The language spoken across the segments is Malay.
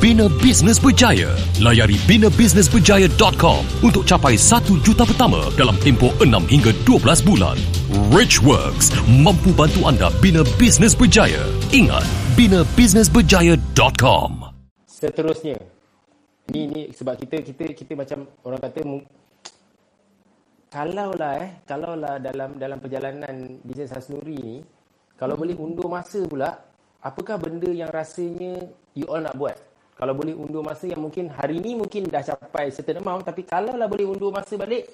bina bisnes berjaya. Layari binabusinessberjaya.com untuk capai 1 juta pertama dalam tempoh 6 hingga 12 bulan. Richworks mampu bantu anda bina bisnes berjaya. Ingat, binabusinessberjaya.com. Seterusnya. Ni ni sebab kita kita kita macam orang kata kalaulah eh kalaulah dalam dalam perjalanan bisnes Hasnuri ni kalau boleh undur masa pula apakah benda yang rasanya you all nak buat kalau boleh undur masa yang mungkin hari ni mungkin dah capai certain amount tapi kalaulah boleh undur masa balik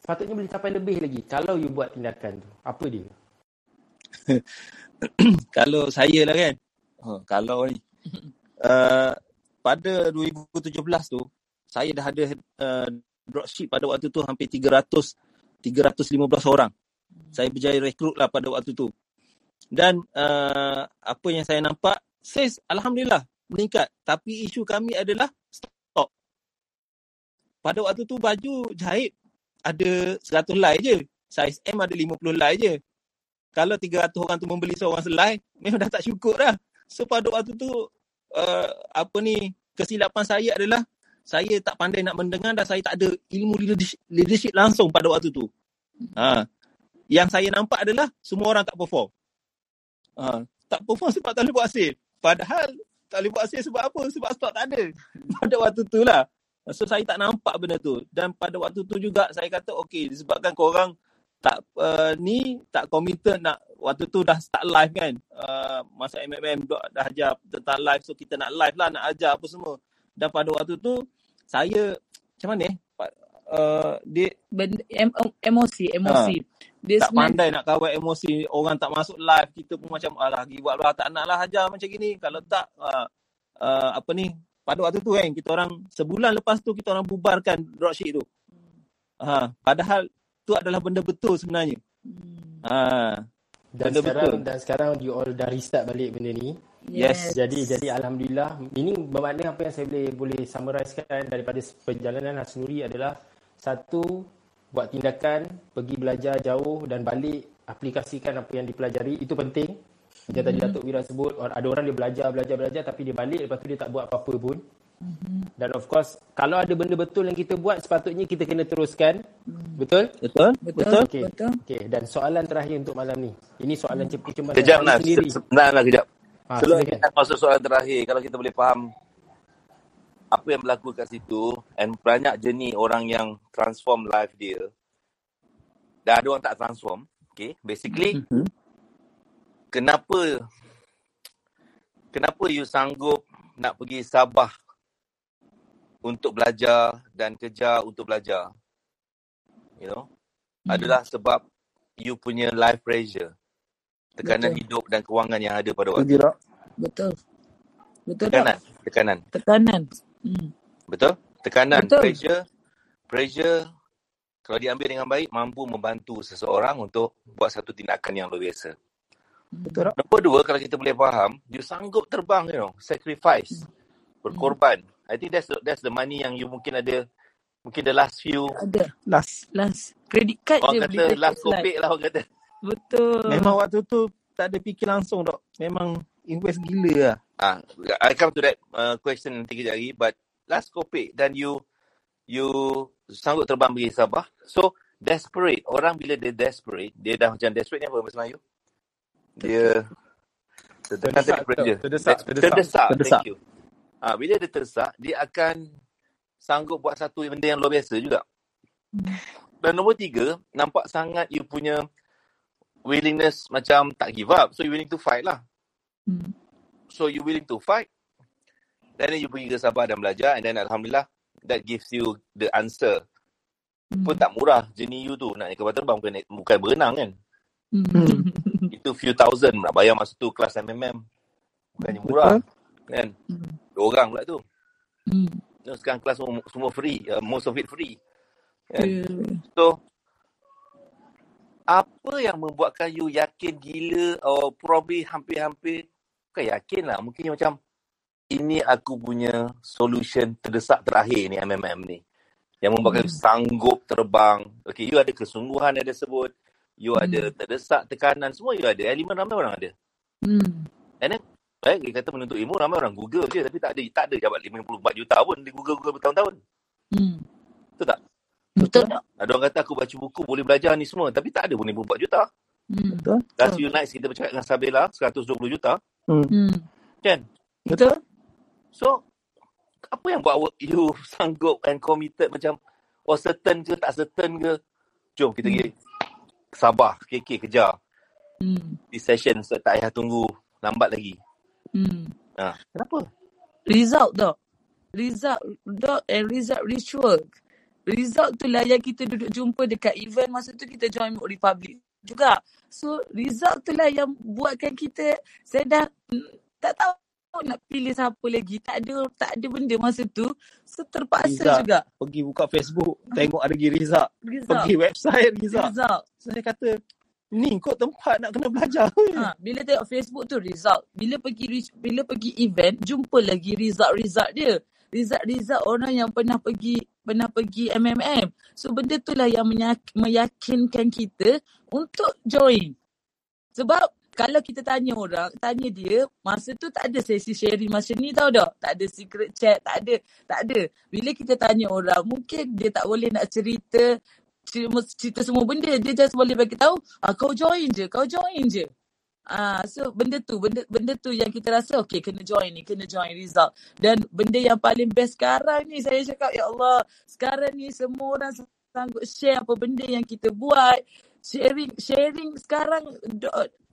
sepatutnya boleh capai lebih lagi kalau you buat tindakan tu apa dia kalau saya lah kan. Ha, kalau ni. Uh, pada 2017 tu, saya dah ada uh, dropship pada waktu tu hampir 300 315 orang. Saya berjaya rekrut lah pada waktu tu. Dan uh, apa yang saya nampak, sales Alhamdulillah meningkat. Tapi isu kami adalah stok. Pada waktu tu baju jahit ada 100 helai je. Saiz M ada 50 helai je kalau 300 orang tu membeli seorang selai, memang dah tak cukup dah. So pada waktu tu, uh, apa ni, kesilapan saya adalah saya tak pandai nak mendengar dan saya tak ada ilmu leadership, langsung pada waktu tu. Ha. Yang saya nampak adalah semua orang tak perform. Ha. Tak perform sebab tak boleh buat hasil. Padahal tak boleh buat hasil sebab apa? Sebab stok tak ada. Pada waktu tu lah. So saya tak nampak benda tu. Dan pada waktu tu juga saya kata, okay, disebabkan korang tak uh, ni tak committed nak waktu tu dah start live kan uh, masa MMM dah, dah ajar tentang live so kita nak live lah nak ajar apa semua dan pada waktu tu saya macam mana eh uh, dia benda, em, emosi emosi Ha. Dia tak sebenarnya pandai nak kawal emosi orang tak masuk live kita pun macam alah give up lah tak nak lah ajar macam gini kalau tak uh, uh, apa ni pada waktu tu kan kita orang sebulan lepas tu kita orang bubarkan dropship tu ha padahal tu adalah benda betul sebenarnya Hmm. ha dan Benda sekarang betul. dan sekarang you all dah restart balik benda ni Yes. Jadi jadi alhamdulillah ini bermakna apa yang saya boleh boleh summarizekan daripada perjalanan Hasnuri adalah satu buat tindakan pergi belajar jauh dan balik aplikasikan apa yang dipelajari itu penting. Macam tadi Datuk Wira sebut or- ada orang dia belajar belajar belajar tapi dia balik lepas tu dia tak buat apa-apa pun. Dan of course kalau ada benda betul yang kita buat sepatutnya kita kena teruskan. Betul? betul betul Okey. betul Okey dan soalan terakhir untuk malam ni. Ini soalan cepat-cepat Kejap lah. sendiri. Sebentar lah kejap. Ha, Sebelum silakan. kita masuk soalan terakhir, kalau kita boleh faham apa yang berlaku kat situ and banyak jenis orang yang transform life dia dan ada orang tak transform. Okay. Basically, Mhm. kenapa kenapa you sanggup nak pergi Sabah untuk belajar dan kerja untuk belajar? You know? Hmm. Adalah sebab you punya life pressure. Tekanan Betul. hidup dan kewangan yang ada pada waktu betul betul tekanan tak tekanan tekanan hmm. betul? Tekanan Betul. pressure pressure kalau diambil dengan baik mampu membantu seseorang untuk buat satu tindakan yang luar biasa. Betul. Tak? nombor dua kalau kita boleh faham you sanggup terbang you know sacrifice berkorban. I think that's the, that's the money yang you mungkin ada mungkin the last few. Ada. Last. last. Credit card je orang beli kata tiket last kopek lah orang kata. Betul. Memang waktu tu tak ada fikir langsung dok. Memang invest gila lah. ah i come to that uh, question nanti kejap lagi but last kopek dan you you sanggup terbang pergi Sabah. So desperate. Orang bila dia desperate dia dah macam desperate ni apa bahasa Melayu dia terdesak Terdesak, terdesak, terdesak. terdesak. Terdesak. thank you. Ah bila dia terdesak dia akan sanggup buat satu benda yang luar biasa juga. Dan nombor tiga nampak sangat you punya willingness macam tak give up. So you willing to fight lah Hmm. so you willing to fight then you pergi ke Sabah dan belajar and then Alhamdulillah that gives you the answer. Hmm. Pun tak murah journey you tu. Nak naik kapal terbang bukan, naik, bukan berenang kan. Hmm. Itu few thousand nak bayar masa tu kelas MMM. Bukannya murah. Kan? Hmm. Dua orang pula tu. Hmm. No, sekarang kelas semua, semua free. Uh, most of it free. Kan? Yeah. So, apa yang membuatkan you yakin gila or probably hampir-hampir, bukan yakin lah. Mungkin macam, ini aku punya solution terdesak terakhir ni MMM ni. Yang membuatkan you sanggup terbang. Okay, you ada kesungguhan ada sebut. You ada terdesak, tekanan, semua you ada. Elemen ramai orang ada. Hmm. And then, baik, dia kata menuntut ilmu, ramai orang Google je. Tapi tak ada tak ada jabat 54 juta pun di Google-Google bertahun-tahun. Hmm. Betul tak? Betul tak? Ada orang kata aku baca buku boleh belajar ni semua. Tapi tak ada pun 54 juta. Hmm. Betul? Last few nights kita bercakap dengan Sabila, 120 juta. Hmm. Kan? Betul? So, apa yang buat you sanggup and committed macam, oh certain ke tak certain ke? Jom kita pergi Sabah, KK, kejar. Hmm. Di session tak payah tunggu lambat lagi. Hmm. Ha, kenapa? Result tau. Result dot and result rich work. Result tu lah yang kita duduk jumpa dekat event masa tu kita join Republic juga. So result tu lah yang buatkan kita saya dah tak tahu nak pilih siapa lagi. Tak ada tak ada benda masa tu. So terpaksa Rizal. juga. Pergi buka Facebook, tengok ada lagi Rizak. Result. Pergi website Rizak. Result. Saya kata, ni kot tempat nak kena belajar. Ha, bila tengok Facebook tu result. Bila pergi bila pergi event jumpa lagi result-result dia. Result-result orang yang pernah pergi pernah pergi MMM. So benda tu lah yang meyakinkan kita untuk join. Sebab kalau kita tanya orang, tanya dia, masa tu tak ada sesi sharing macam ni tau dah. Tak ada secret chat, tak ada. Tak ada. Bila kita tanya orang, mungkin dia tak boleh nak cerita, cerita semua benda. Dia just boleh bagi tahu, ah, kau join je, kau join je. Ah, so benda tu, benda benda tu yang kita rasa okay kena join ni, kena join result. Dan benda yang paling best sekarang ni saya cakap ya Allah, sekarang ni semua orang sanggup share apa benda yang kita buat. Sharing sharing sekarang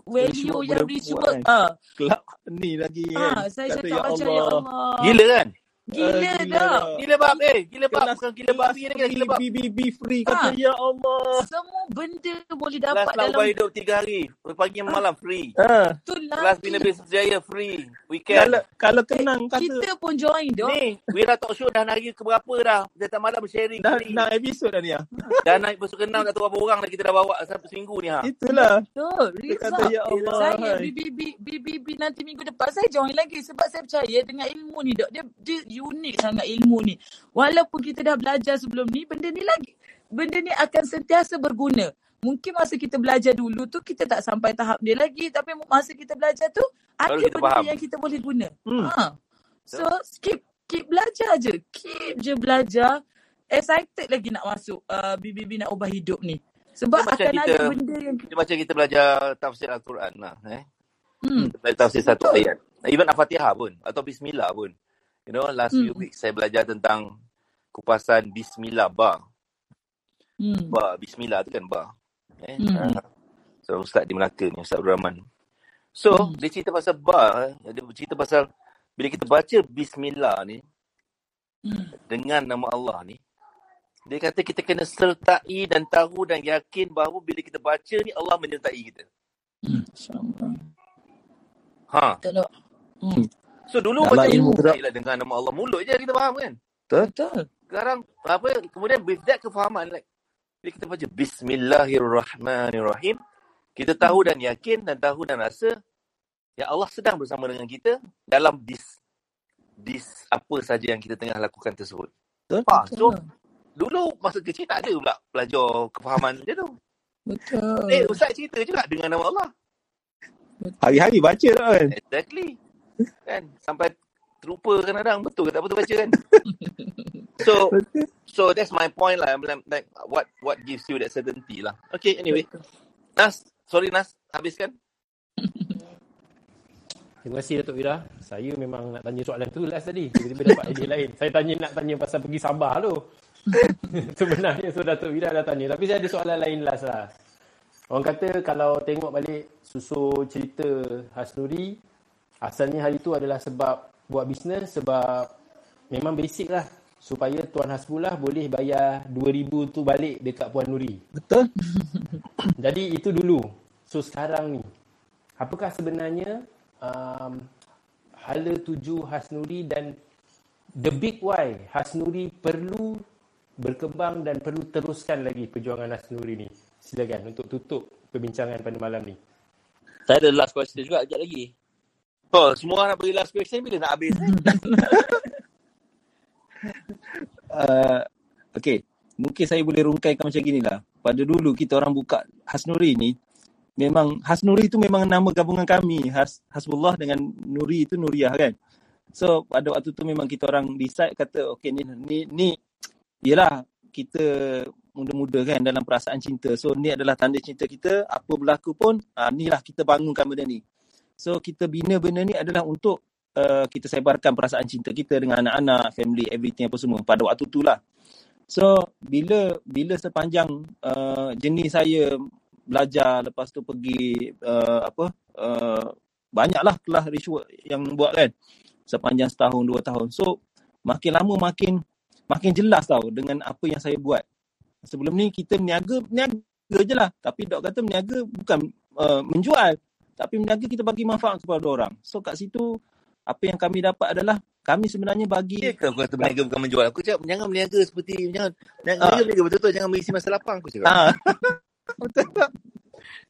value yang rich work. kan. Ah, Kelab ni lagi kan. ah saya Kata, cakap macam ya Allah. Gila kan? Gila gila dah. Gila bab eh. Gila bab. Bukan gila babi lagi. Gila bab. BBB free. Kata, Ah. ya Allah. Semua benda boleh dapat selama dalam hidup tiga hari. Pagi malam free. Tu Kelas Bina. Bisnes Jaya free. Weekend. Kalau, kalau Eh, kenang kata, kita pun join dah. Ni, Wira Talk Show dah hari ke berapa dah. Datang malam sharing dah free. nak episod dah ni ah. Dah naik besok kenal tak tahu berapa orang dah kita dah bawa satu seminggu ni ha. Itulah. Betul. Kata, ya Allah. Saya BBB nanti minggu depan saya join lagi sebab saya percaya dengan ilmu ni dok. Dia, dia unik sangat ilmu ni. Walaupun kita dah belajar sebelum ni, benda ni lagi benda ni akan sentiasa berguna. Mungkin masa kita belajar dulu tu kita tak sampai tahap dia lagi tapi masa kita belajar tu ada Baru kita benda faham. yang kita boleh guna. Hmm. Ha. So keep keep belajar je. Keep je belajar. Excited lagi nak masuk uh, BBB nak ubah hidup ni. Sebab Dia macam akan ada kita- benda yang Dia macam kita belajar tafsir Al-Quran lah. Eh? hmm. Kita belajar tafsir satu Betul. ayat. Even Al-Fatihah pun. Atau Bismillah pun. You know, last few Hmm. weeks saya belajar tentang kupasan Bismillah bar. Hmm. Bar, Bismillah tu kan bar. Eh? Hmm. Uh, so, Ustaz di Melaka ni, Ustaz Abdul Rahman. So, Hmm. dia cerita pasal bar. eh. Dia cerita pasal bila kita baca Bismillah ni, Hmm. dengan nama Allah ni, dia kata kita kena sertai dan tahu dan yakin bahawa bila kita baca ni Allah menyertai kita. Hmm. Ha. Tak. Hmm. So dulu Dalam macam ilmu lah dengan nama Allah mulut je kita faham kan. Betul. Sekarang apa kemudian with that kefahaman like bila kita baca Bismillahirrahmanirrahim kita tahu dan yakin dan tahu dan rasa ya Allah sedang bersama dengan kita dalam dis dis apa saja yang kita tengah lakukan tersebut. Betul. Ha, so dulu masa kecil tak ada pula belajar kefahaman dia tu. Betul. Eh ustaz cerita juga dengan nama Allah. Hari-hari baca tak kan? Exactly. Kan sampai terlupa kadang-kadang betul ke tak betul baca kan. so so that's my point lah. Like, what what gives you that certainty lah. Okay, anyway. Nas, sorry Nas, habiskan. Terima kasih Datuk Wira. Saya memang nak tanya soalan tu last tadi. Tiba-tiba dapat idea lain. Saya tanya nak tanya pasal pergi Sabah tu. Sebenarnya so Datuk Wira dah tanya. Tapi saya ada soalan lain last lah. Orang kata kalau tengok balik susul cerita Hasnuri, asalnya hari tu adalah sebab buat bisnes sebab memang basic lah supaya Tuan Hasbullah boleh bayar 2000 tu balik dekat Puan Nuri. Betul? Jadi itu dulu. So sekarang ni, apakah sebenarnya um, hala tuju Hasnuri dan the big why Hasnuri perlu berkembang dan perlu teruskan lagi perjuangan Hasnuri ni. Silakan untuk tutup perbincangan pada malam ni. Saya ada last question juga sekejap lagi. Oh, semua orang nak bagi last question bila nak habis? uh, okay, mungkin saya boleh rungkaikan macam gini lah. Pada dulu kita orang buka Hasnuri ni, memang Hasnuri tu memang nama gabungan kami. Has, Hasbullah dengan Nuri itu Nuriah kan. So pada waktu tu memang kita orang decide kata okay ni ni ni yelah kita muda-muda kan dalam perasaan cinta. So ni adalah tanda cinta kita. Apa berlaku pun, uh, ni lah kita bangunkan benda ni. So kita bina benda ni adalah untuk uh, kita sebarkan perasaan cinta kita dengan anak-anak, family, everything apa semua pada waktu tu lah. So bila bila sepanjang uh, jenis saya belajar lepas tu pergi uh, apa uh, banyaklah kelas ritual yang buat kan sepanjang setahun dua tahun. So makin lama makin makin jelas tau dengan apa yang saya buat. Sebelum ni kita meniaga, meniaga je lah. Tapi dok kata meniaga bukan uh, menjual. Tapi meniaga kita bagi manfaat kepada orang. So kat situ apa yang kami dapat adalah kami sebenarnya bagi Ya ke aku kata berniaga bukan menjual? Aku cakap jangan berniaga seperti jangan jangan Ah. berniaga, betul-betul jangan berisi masa lapang aku cakap. Ah. Betul tak?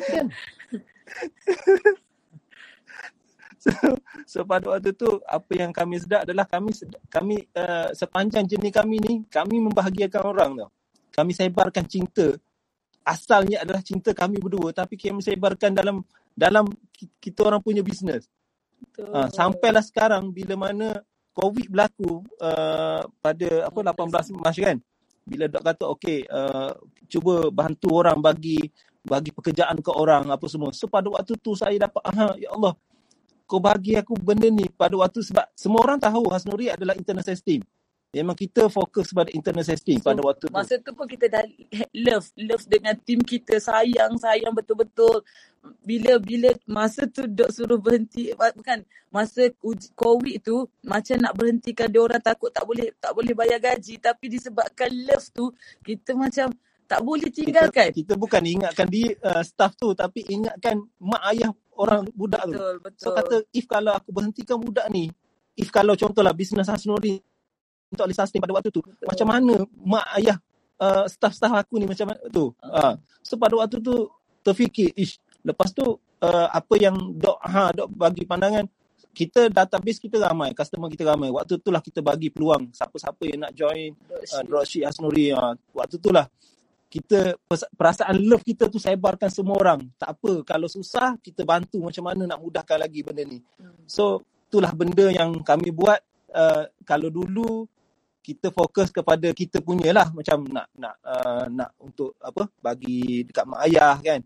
so, so pada waktu tu apa yang kami sedar adalah kami kami uh, sepanjang jenis kami ni kami membahagiakan orang tau. Kami sebarkan cinta. Asalnya adalah cinta kami berdua tapi kami sebarkan dalam dalam ki- kita orang punya bisnes. Uh, sampailah sekarang bila mana COVID berlaku uh, pada apa 18 Mac kan. Bila dok kata okey uh, cuba bantu orang bagi bagi pekerjaan ke orang apa semua. So pada waktu tu saya dapat aha ya Allah kau bagi aku benda ni pada waktu sebab semua orang tahu Hasnuri adalah internal sales team. Memang kita fokus pada internal sales team pada waktu tu. Masa tu pun kita dah love, love dengan tim kita, sayang, sayang betul-betul. Bila bila masa tu dok suruh berhenti bukan masa uji COVID tu macam nak berhentikan dia orang takut tak boleh tak boleh bayar gaji tapi disebabkan love tu kita macam tak boleh kita, tinggalkan. kita bukan ingatkan dia uh, staff tu tapi ingatkan mak ayah orang budak tu. Betul, So betul. kata if kalau aku berhentikan budak ni, if kalau contohlah bisnes Hasnuri untuk alih sustain pada waktu tu, macam mana mak ayah uh, staff-staff aku ni macam mana tu. Uh. So pada waktu tu terfikir, ish, lepas tu uh, apa yang dok ha dok bagi pandangan kita database kita ramai, customer kita ramai. Waktu tu lah kita bagi peluang siapa-siapa yang nak join uh, dropship Hasnuri. Uh, waktu tu lah kita perasaan love kita tu sebarkan semua orang. Tak apa, kalau susah kita bantu macam mana nak mudahkan lagi benda ni. So, itulah benda yang kami buat uh, kalau dulu kita fokus kepada kita punya lah. Macam nak nak uh, nak untuk apa bagi dekat mak ayah kan.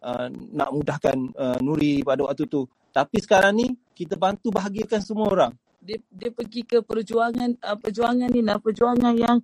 Uh, nak mudahkan uh, Nuri pada waktu tu. Tapi sekarang ni kita bantu bahagiakan semua orang. Dia dia pergi ke perjuangan uh, perjuangan ni nah perjuangan yang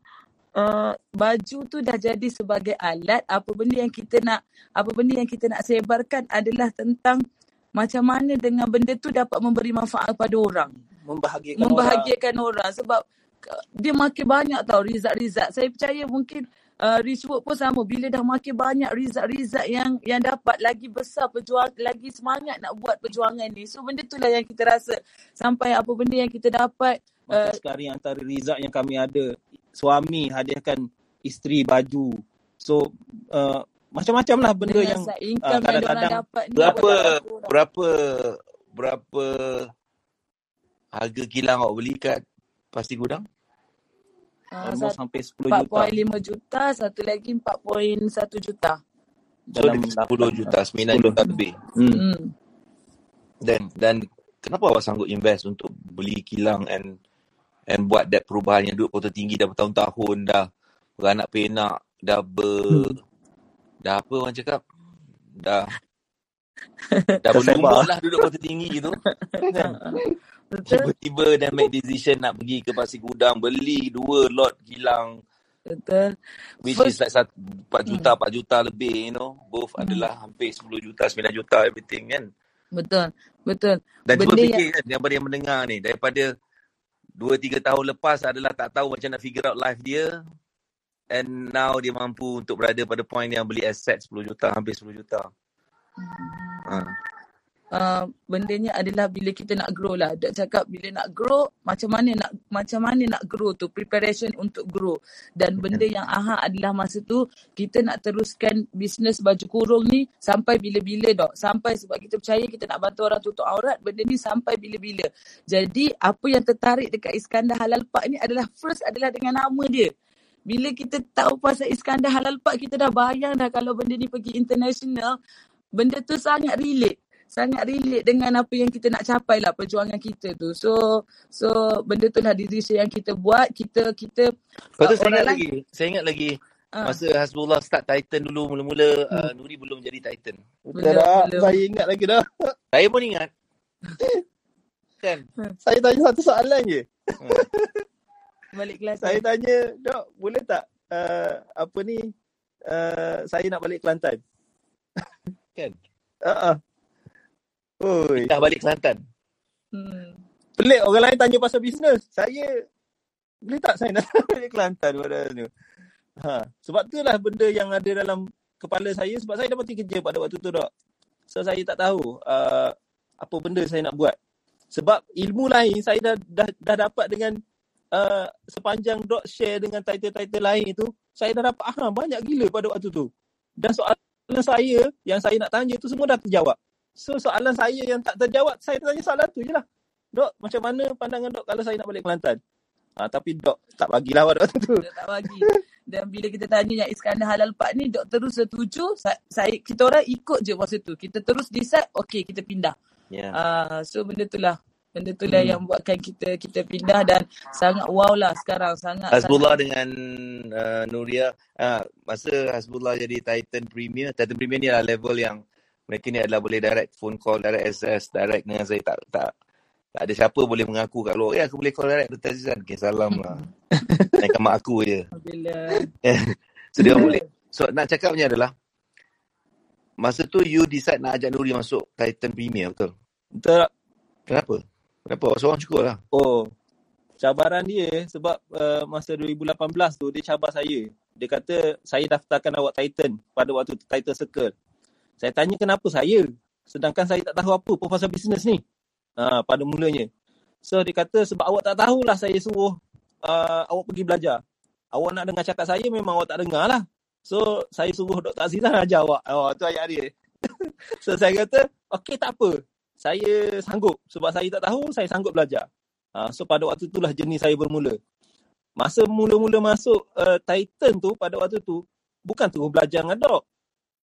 uh, baju tu dah jadi sebagai alat. Apa benda yang kita nak apa benda yang kita nak sebarkan adalah tentang macam mana dengan benda tu dapat memberi manfaat kepada orang. Membahagiakan orang. Membahagiakan orang. Sebab uh, dia makin banyak tau result-result saya percaya mungkin uh, Richwood pun sama bila dah makin banyak result-result yang yang dapat lagi besar perjuang lagi semangat nak buat perjuangan ni so benda tu lah yang kita rasa sampai apa benda yang kita dapat uh, sekarang antara result yang kami ada, suami hadiahkan isteri baju. So, uh, macam-macam lah benda yang uh, income yang diorang kadang-kadang dapat ni Berapa orang. berapa berapa harga kilang awak beli kat pasti gudang? Uh, almost sampai 10 juta. 4.5 juta, satu lagi 4.1 juta. So dalam dia 10 juta, 9 juta lebih. Hmm. Hmm. Dan dan kenapa awak sanggup invest untuk beli kilang and and buat that perubahan yang duduk kota tinggi dah bertahun-tahun dah beranak penak dah ber dah apa orang cakap? Dah dah berlumut lah duduk kota tinggi tu kan Betul? tiba-tiba dah make decision nak pergi ke pasir gudang beli dua lot kilang Betul. which First, is like satu, 4 juta 4 juta lebih you know both Hmm. adalah hampir 10 juta 9 juta everything kan betul. Betul. dan cuba Benda fikir kan daripada yang mendengar ni daripada Dua, tiga tahun lepas adalah tak tahu macam nak figure out life dia. And now dia mampu untuk berada pada point yang beli aset 10 juta, hampir 10 juta. Ha. Uh, bendanya adalah bila kita nak grow lah. Dok cakap bila nak grow, macam mana nak macam mana nak grow tu, preparation untuk grow. Dan benda yang aha adalah masa tu kita nak teruskan bisnes baju kurung ni sampai bila-bila dok. Sampai sebab kita percaya kita nak bantu orang tutup aurat, benda ni sampai bila-bila. Jadi apa yang tertarik dekat Iskandar Halal Park ni adalah first adalah dengan nama dia. Bila kita tahu pasal Iskandar Halal Park, kita dah bayang dah kalau benda ni pergi international, benda tu sangat relate sangat relate dengan apa yang kita nak capai lah perjuangan kita tu. So so benda tu lah decision yang kita buat. Kita kita Lepas tu uh, saya ingat lagi, saya ingat lagi Ah. masa Hasbullah start Titan dulu mula-mula uh, Nuri belum jadi Titan. Betul tak? belum. Saya ingat lagi dah. Saya pun ingat. kan? Saya tanya satu soalan je. balik kelas. Saya tanya, Dok, boleh tak uh, apa ni uh, saya nak balik Kelantan? Kan? Uh-uh. Oi, Dah balik Kelantan. Hmm. pelik orang lain tanya pasal bisnes. Saya boleh tak saya nak balik Kelantan pada tu. Ha, sebab tu lah benda yang ada dalam kepala saya sebab saya dapat kerja pada waktu tu dok. So saya tak tahu uh, apa benda saya nak buat. Sebab ilmu lain saya dah dah, dah dapat dengan uh, sepanjang dok share dengan title-title lain itu, saya dah dapat aha banyak gila pada waktu tu. Dan soalan saya yang saya nak tanya tu semua dah terjawab. So soalan saya yang tak terjawab, saya tanya soalan tu je lah. Dok, macam mana pandangan dok kalau saya nak balik Kelantan? Ha, tapi dok tak bagilah waktu tu. Dia tak bagi. Dan bila kita tanya yang Iskandar Halal Park ni, dok terus setuju. Saya, kita orang ikut je masa tu. Kita terus decide, okay kita pindah. Ya. Uh, so benda tu lah. Benda tu lah Hmm. yang buatkan kita kita pindah dan sangat wow lah sekarang. Sangat Hasbullah sangat. dengan uh, Nuria uh, masa Hasbullah jadi Titan Premier, Titan Premier ni adalah level yang mereka ni adalah boleh direct phone call, direct access, direct dengan saya tak tak tak ada siapa boleh mengaku kat luar. Eh aku boleh call direct Dr. Azizan. Okay, salam lah. Naikkan mak aku je. So dia boleh. So nak cakapnya adalah masa tu you decide nak ajak Nuri masuk Titan Premier betul? Betul tak? Kenapa? Kenapa? Seorang cukup lah. Oh, cabaran dia sebab uh, masa 2018 tu dia cabar saya. Dia kata saya daftarkan awak Titan pada waktu tu Titan Circle. Saya tanya kenapa saya? Sedangkan saya tak tahu apa pun pasal bisnes ni. Ha, pada mulanya. So dia kata sebab awak tak tahulah saya suruh uh, awak pergi belajar. Awak nak dengar cakap saya memang awak tak dengar lah. So saya suruh Dr. Azizah ajar awak. Oh, tu ayat dia. so saya kata, okey tak apa. Saya sanggup. Sebab saya tak tahu, saya sanggup belajar. Ha, so pada waktu itulah jenis saya bermula. Masa mula-mula masuk uh, Titan tu pada waktu tu, bukan terus belajar dengan Dok.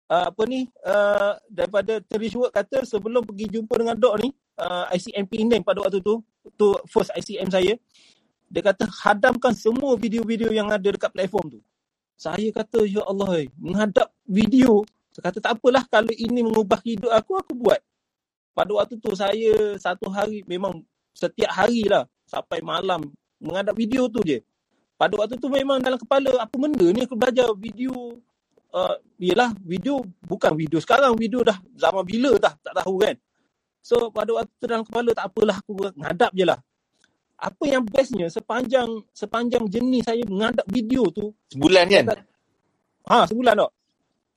Uh, apa ni, uh, daripada Terishwork kata sebelum pergi jumpa dengan Dok ni, uh, ICMP name pada waktu tu, tu first ICM saya, dia kata hadamkan semua video-video yang ada dekat platform tu. Saya kata, ya Allah, eh, menghadap video. Saya kata, tak apalah kalau ini mengubah hidup aku, aku buat. Pada waktu tu saya satu hari memang setiap hari lah sampai malam menghadap video tu je. Pada waktu tu memang dalam kepala apa benda ni aku belajar video uh, yelah video bukan video sekarang video dah zaman bila dah tak tahu kan. So pada waktu tu dalam kepala tak apalah aku menghadap je lah. Apa yang bestnya sepanjang sepanjang jenis saya menghadap video tu Sebulan kan? Ha, sebulan tak?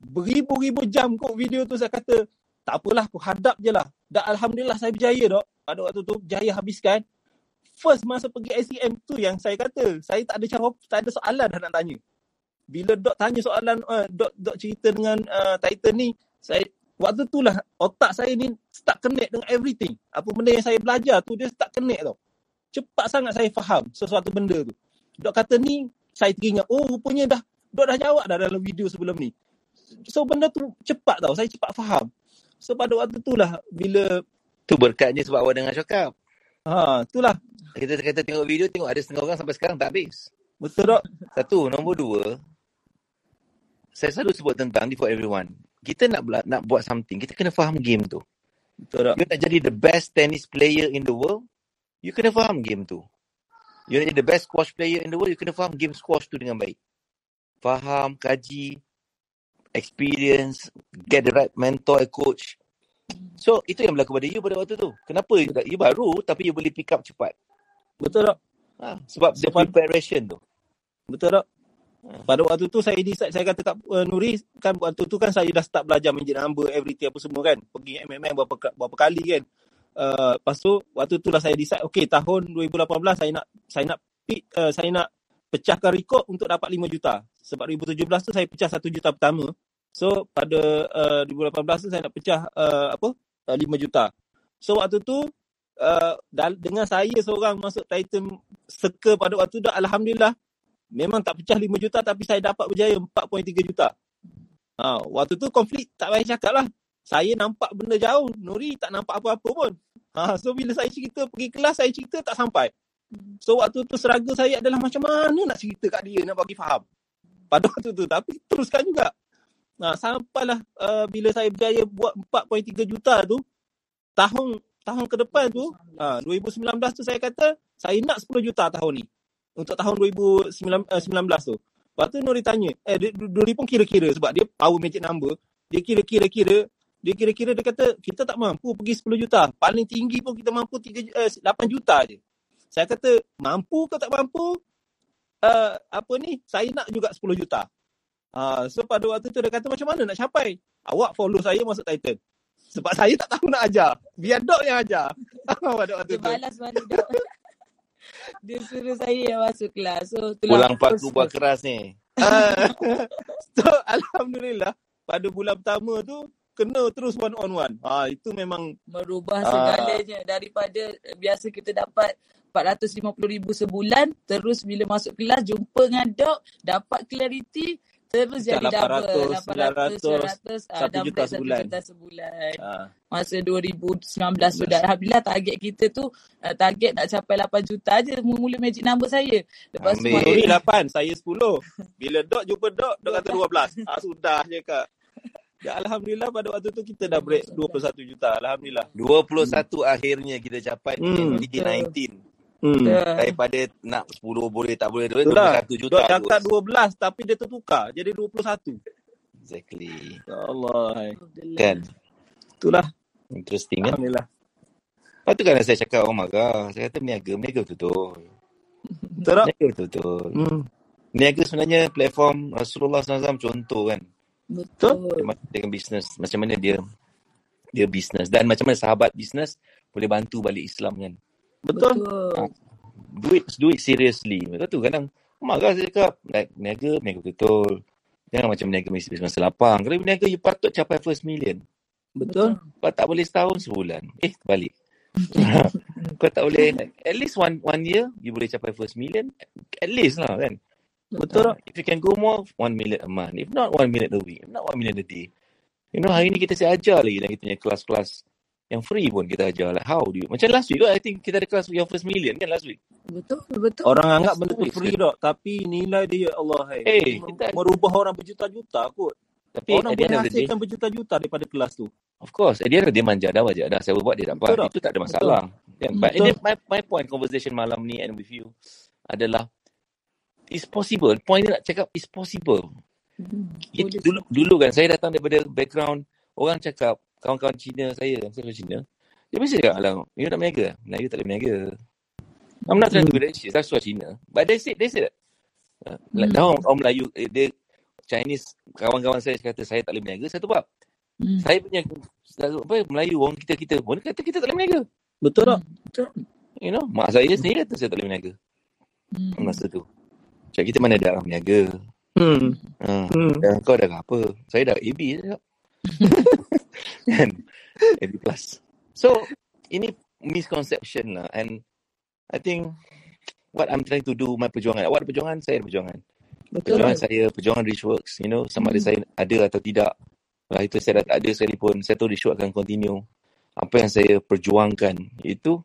Beribu-ribu jam kot video tu saya kata, tak apalah aku hadap je lah. Dan Alhamdulillah saya berjaya dok. Pada waktu tu berjaya habiskan. First masa pergi ICM tu yang saya kata, saya tak ada jawab, tak ada soalan dah nak tanya. Bila dok tanya soalan, uh, dok, dok cerita dengan uh, Titan ni, saya waktu tu lah otak saya ni start connect dengan everything. Apa benda yang saya belajar tu dia start connect tau. Cepat sangat saya faham sesuatu benda tu. Dok kata ni, saya teringat, oh rupanya dah, dok dah jawab dah dalam video sebelum ni. So benda tu cepat tau, saya cepat faham. So pada waktu tu lah bila Tu berkatnya sebab awak dengar cakap. ha itulah Kita kata tengok video, tengok ada setengah orang sampai sekarang tak habis. betul tak? Satu. Nombor dua, saya selalu sebut tentang ni for everyone. Kita nak nak buat something, kita kena faham game tu. Betul tak? You nak jadi the best tennis player in the world, you kena faham game tu. You nak jadi the best squash player in the world, you kena faham game squash tu dengan baik. Faham, kaji, experience, get the right mentor, coach. So, itu yang berlaku pada you pada waktu tu. Kenapa you, you baru tapi you boleh pick up cepat? Betul tak? Ha, sebab the Sebab- preparation tu. Betul tak? Pada waktu tu saya decide, saya kata kat uh, Nuri, kan waktu tu kan saya dah start belajar magic number, everything apa semua kan. Pergi MMM berapa, berapa kali kan. Uh, lepas tu, waktu tu lah saya decide, okay tahun 2018 saya nak saya nak uh, saya nak pecahkan rekod untuk dapat 5 juta. Sebab 2017 tu saya pecah 1 juta pertama. So pada uh, 2018 tu saya nak pecah uh, apa? Uh, 5 juta. So waktu tu uh, dengan saya seorang masuk Titan Circle pada waktu tu dah Alhamdulillah memang tak pecah 5 juta tapi saya dapat berjaya 4.3 juta. Ha, waktu tu konflik tak payah cakap lah. Saya nampak benda jauh. Nuri tak nampak apa-apa pun. Ha, so bila saya cerita pergi kelas, saya cerita tak sampai. So waktu tu struggle saya adalah macam mana nak cerita kat dia, nak bagi faham. Pada waktu tu. Tapi teruskan juga. Ha, sampailah uh, bila saya berjaya buat 4.3 juta tu, tahun tahun ke depan tu, ha, 2019 tu saya kata, saya nak 10 juta tahun ni untuk tahun 2019 tu. Lepas tu Nuri tanya, eh dia- Nuri pun kira-kira sebab dia power magic number. Dia kira-kira-kira, dia kira-kira dia kata kita tak mampu pergi 10 juta. Paling tinggi pun kita mampu 3 ju- eh, 8 juta je. Saya kata mampu ke tak mampu? Uh, apa ni? Saya nak juga 10 juta. Uh, so pada waktu tu dia kata macam mana nak capai? Awak follow saya masuk Titan. Sebab saya tak tahu nak ajar. Biar Dok yang ajar. pada waktu Dia tu. balas balik dah. Dia suruh saya yang masuk kelas. So, Pulang pak terus- tu buat keras ni. Ah, so Alhamdulillah pada bulan pertama tu kena terus one on one. Ha, itu memang merubah Ah. segalanya daripada biasa kita dapat 450,000 sebulan terus bila masuk kelas jumpa dengan dok dapat clarity terus Dah jadi double 800, 800 900 ah, satu dah juta break sebulan. juta sebulan ha, masa 2019 tu dah alhamdulillah target kita tu uh, target nak capai 8 juta je mula-mula magic number saya lepas tu Ambil. Makin 8, saya 10. Bila Dok jumpa Dok, Dok kata 12. Ha, sudah je kak. Ya, Alhamdulillah pada waktu tu kita dah break 21 juta. Alhamdulillah. 21 akhirnya kita capai Hmm. di 19. Hmm. Betul. Daripada nak 10 boleh tak boleh duit Itulah. 21 juta Dok cakap terus. 12 tapi dia tertukar jadi 21. Exactly. Ya Allah. Kan? Itulah. Interesting kan? Alhamdulillah. Lepas tu kan saya cakap orang marah. Saya kata meniaga, meniaga betul-betul. Betul tak? Meniaga betul-betul. Hmm. Meniaga sebenarnya platform Rasulullah SAW contoh kan. betul Dia dengan bisnes. Macam mana dia dia bisnes. Dan macam mana sahabat bisnes boleh bantu balik Islam kan. Betul. betul Do it, do it seriously. Betul tu kadang marah saya cakap. Like, meniaga, meniaga betul. Jangan macam meniaga bisnes masa lapang. Kalau meniaga, you patut capai first million. Betul. Kau tak boleh setahun, sebulan. Eh, balik. Kau tak boleh, at least one one year, you boleh capai first million. At least lah kan. Betul tak? If you can go more, one million a month. If not, one million a week. If not, one million a day. You know, hari ni kita saya ajar lagi dalam kita punya kelas-kelas yang free pun kita ajar. Like, how do you... Macam last week I think kita ada kelas yang first million kan last week. betul betul Orang anggap benda tu free dok, tapi nilai dia ya Allah hai. Eh, Mer- kita- merubah orang berjuta-juta kot. Tapi Orang boleh day, hasilkan berjuta-juta daripada kelas tu. of course, at the end of the day manja dah wajah dah. Saya buat dia dapat. Betul tak? Itu tak ada masalah. Kan? But Betul. and then my, my point conversation malam ni and with you adalah it's possible. Point dia nak cakap it's possible. It, boleh. dulu, dulu kan saya datang daripada background orang cakap kawan-kawan Cina saya, saya Cina. Dia mesti cakap, alah, you nak meniaga? Melayu tak boleh meniaga. I'm not trying to be racist. That's what Cina. But they say, they say that. Uh, like, Hmm. dah orang, Melayu, eh, dia, Chinese, kawan-kawan saya kata saya tak boleh meniaga, satu bab. Hmm. Saya punya, apa, Melayu, orang kita-kita pun kata kita tak boleh meniaga. Betul tak? betul You know, mak saya sendiri kata saya tak boleh meniaga. Hmm. Masa tu. Cakap kita mana ada orang meniaga. Hmm. Ha. Hmm. Dan kau dah apa? Saya dah AB je cakap. kan? AB plus. So, ini misconception lah. And I think what I'm trying to do, my perjuangan. Awak ada perjuangan, saya ada perjuangan. betul Perjuangan saya, perjuangan Richworks, you know, sama ada Hmm. saya ada atau tidak. Lah itu saya dah tak ada sekalipun, saya tahu Richworks akan continue. Apa yang saya perjuangkan, itu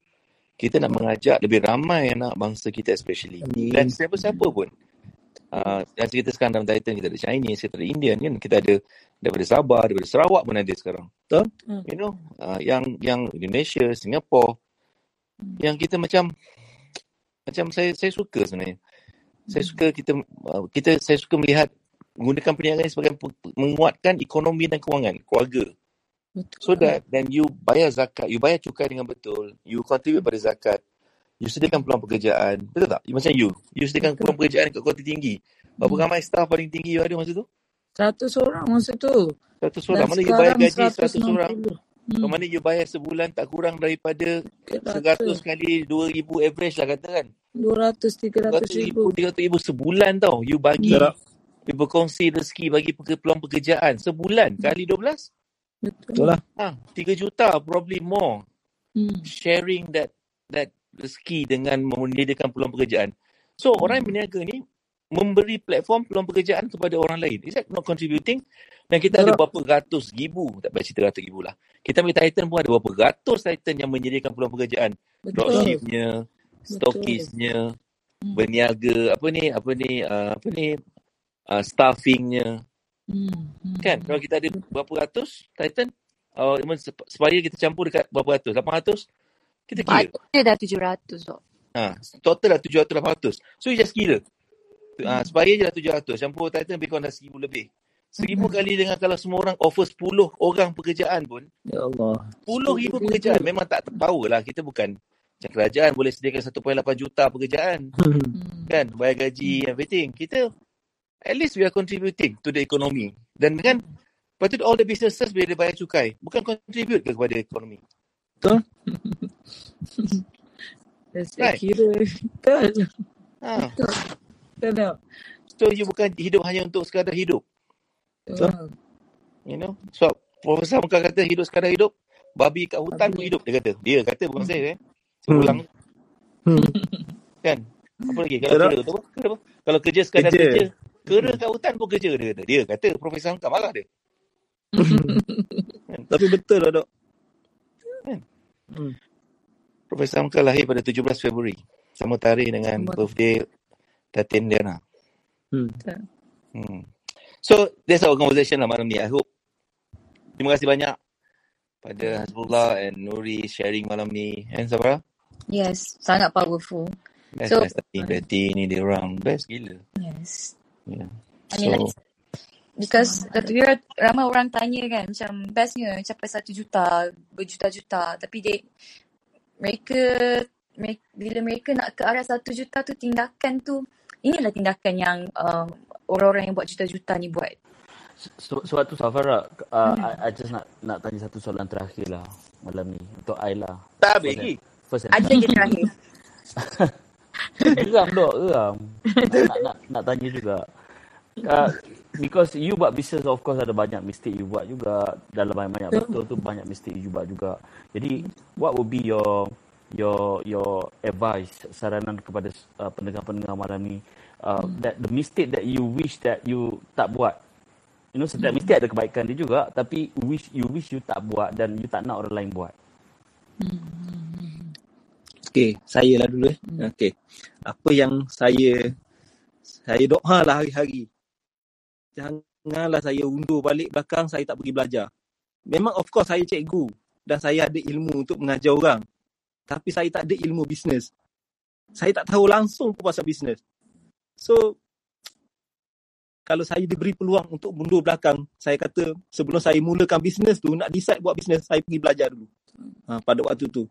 kita nak mengajak lebih ramai anak bangsa kita especially. Dan siapa-siapa pun. Uh, dan kita sekarang dalam Titan, kita ada Chinese, kita ada Indian kan. Kita ada daripada Sabah, daripada Sarawak pun ada sekarang. Betul? Hmm. You know, uh, yang yang Indonesia, Singapore, yang kita macam macam saya saya suka sebenarnya. Saya suka kita uh, kita saya suka melihat menggunakan perniagaan sebagai pe- menguatkan ekonomi dan kewangan keluarga. betul So that then you bayar zakat, you bayar cukai dengan betul, you contribute pada zakat. You sediakan peluang pekerjaan. Betul tak? Macam you. You sediakan peluang pekerjaan kat kualiti tinggi. Berapa Hmm. ramai staff paling tinggi you ada masa tu? 100 orang masa tu. 100 Dan orang. Mana you bayar gaji 100 orang. 160. Hmm. Hmm. Mana you bayar sebulan tak kurang daripada 100 300. kali 2,000 average lah kata kan. 200, 300 200 ribu. ribu, 300 ribu sebulan tau. You bagi, Betul tak? you berkongsi rezeki bagi pe- peluang pekerjaan. Sebulan kali 12. Betul lah. Ha, 3 juta, probably more. Hmm. Sharing that that rezeki dengan menyediakan peluang pekerjaan. So, orang yang berniaga ni memberi platform peluang pekerjaan kepada orang lain. Is that not contributing? Dan kita ada berapa ratus ribu, tak payah cerita ratus ribu lah. Kita ambil Titan pun ada berapa ratus Titan yang menyediakan peluang pekerjaan. Dropshipnya, stokisnya, Hmm. berniaga, apa ni, apa ni, uh, apa ni, uh, staffingnya. Hmm. Hmm. Kan? Kalau kita ada berapa ratus Titan, uh, supaya kita campur dekat berapa ratus? 800? Kita kira. Dia dah 700 tau. Ha, total dah 700 800. So you just kira. Ha, supaya je dah 700. Campur Titan lebih kurang dah 1000 lebih. 1000 kali dengan kalau semua orang offer 10 orang pekerjaan pun. Ya Allah. 10 ribu pekerjaan. Memang tak terpower lah. Kita bukan macam kerajaan boleh sediakan 1.8 juta pekerjaan. Hmm. Kan? Bayar gaji, everything. Kita, at least we are contributing to the economy. Dan kan, lepas tu all the businesses bila dia bayar cukai. Bukan contribute ke kepada ekonomi. Betul? Right. kira. Betul. Ha. Betul. Betul tak? So you bukan hidup hanya untuk sekadar hidup. Betul. You know, sebab Profesor Mekar kata hidup sekadar hidup, babi kat hutan pun Babi. hidup, dia kata. Dia kata, bukan saya eh. Saya ulang. Hmm. Kan? Apa lagi? Kalau kera tu apa? Apa? Kalau kerja sekadar Kerja. kerja. Kera kat hutan pun kerja, dia kata. Dia kata, Profesor Mekar marah dia. Kan? Tapi betul lah dok. Kan? Hmm. Profesor Mekar lahir pada 17 Februari. Sama tarikh dengan Sama. birthday Datin Diana. Hmm. Hmm. So, that's our conversation lah malam ni. I hope. Terima kasih banyak pada Hasbullah and Nuri sharing malam ni. And Sabra? Yes, sangat powerful. Best, So- best. Tati, Betty ni dia orang. Best gila. Yes. Yeah. I mean, like, So, because Dr. Wira, ramai orang tanya kan, macam bestnya capai satu juta, berjuta-juta. Tapi dia, mereka, mereka, bila mereka nak ke arah satu juta tu, tindakan tu, inilah tindakan yang uh, orang-orang yang buat juta-juta ni buat. Sebab, sebab tu Safara, uh, I, I just nak nak tanya satu soalan terakhir lah malam ni untuk I lah. tak habis lagi. first Ada lagi terakhir. geram dok, geram. Nak, nak, nak, nak tanya juga. Uh, because you buat business of course ada banyak mistake you buat juga dalam banyak-banyak betul tu banyak mistake you buat juga. Jadi what would be your your your advice saranan kepada uh, pendengar-pendengar malam ni uh, that the mistake that you wish that you tak buat You know, setiap mesti ada kebaikan dia juga, tapi wish you wish you tak buat dan you tak nak orang lain buat. Okey, saya lah dulu eh. Okey. Apa yang saya saya doa lah hari-hari. Janganlah saya undur balik belakang saya tak pergi belajar. Memang of course saya cikgu dan saya ada ilmu untuk mengajar orang. Tapi saya tak ada ilmu bisnes. Saya tak tahu langsung pun pasal bisnes. So kalau saya diberi peluang untuk mundur belakang, saya kata sebelum saya mulakan bisnes tu, nak decide buat bisnes, saya pergi belajar dulu. Ha, pada waktu tu.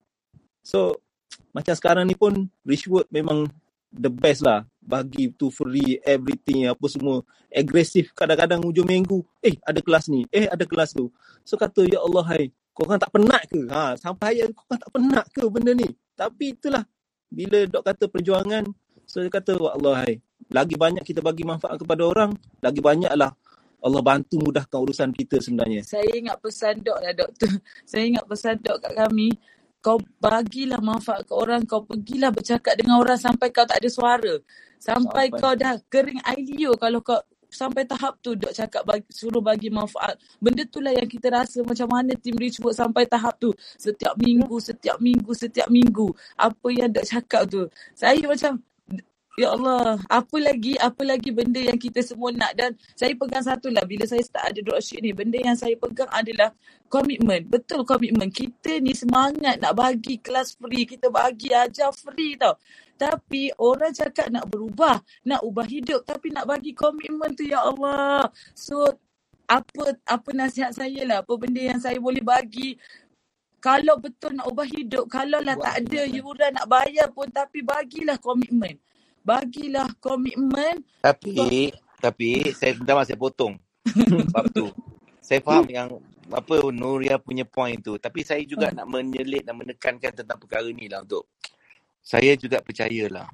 So, macam sekarang ni pun Richwood memang the best lah bagi tu free everything apa semua agresif kadang-kadang hujung minggu eh ada kelas ni eh ada kelas tu so kata ya Allah hai korang tak penat ke ha sampai ayat korang tak penat ke benda ni tapi itulah bila dok kata perjuangan so dia kata ya Allah hai lagi banyak kita bagi manfaat kepada orang lagi banyaklah Allah bantu mudahkan urusan kita sebenarnya Saya ingat pesan dok lah doktor. Saya ingat pesan dok kat kami. Kau bagilah manfaat ke orang. Kau pergilah bercakap dengan orang sampai kau tak ada suara. Sampai, Sampai. kau dah kering air liur kalau kau sampai tahap tu dok cakap bagi, suruh bagi manfaat. Benda tu lah yang kita rasa macam mana tim Richwood sampai tahap tu. Setiap minggu, setiap minggu, setiap minggu. Apa yang dok cakap tu. Saya macam Ya Allah, apa lagi, apa lagi benda yang kita semua nak dan saya pegang satu lah bila saya start ada dropship ni, benda yang saya pegang adalah komitmen. Betul komitmen. Kita ni semangat nak bagi kelas free, kita bagi ajar free tau. Tapi orang cakap nak berubah, nak ubah hidup tapi nak bagi komitmen tu ya Allah. So apa apa nasihat saya lah, apa benda yang saya boleh bagi kalau betul nak ubah hidup, kalau lah tak ada yuran nak bayar pun tapi bagilah komitmen. Bagilah komitmen. Tapi, tapi saya minta maaf saya potong. Sebab tu. Saya faham yang apa Nuria punya point tu. Tapi saya juga Hmm. nak menyelit dan menekankan tentang perkara ni lah untuk saya juga percayalah.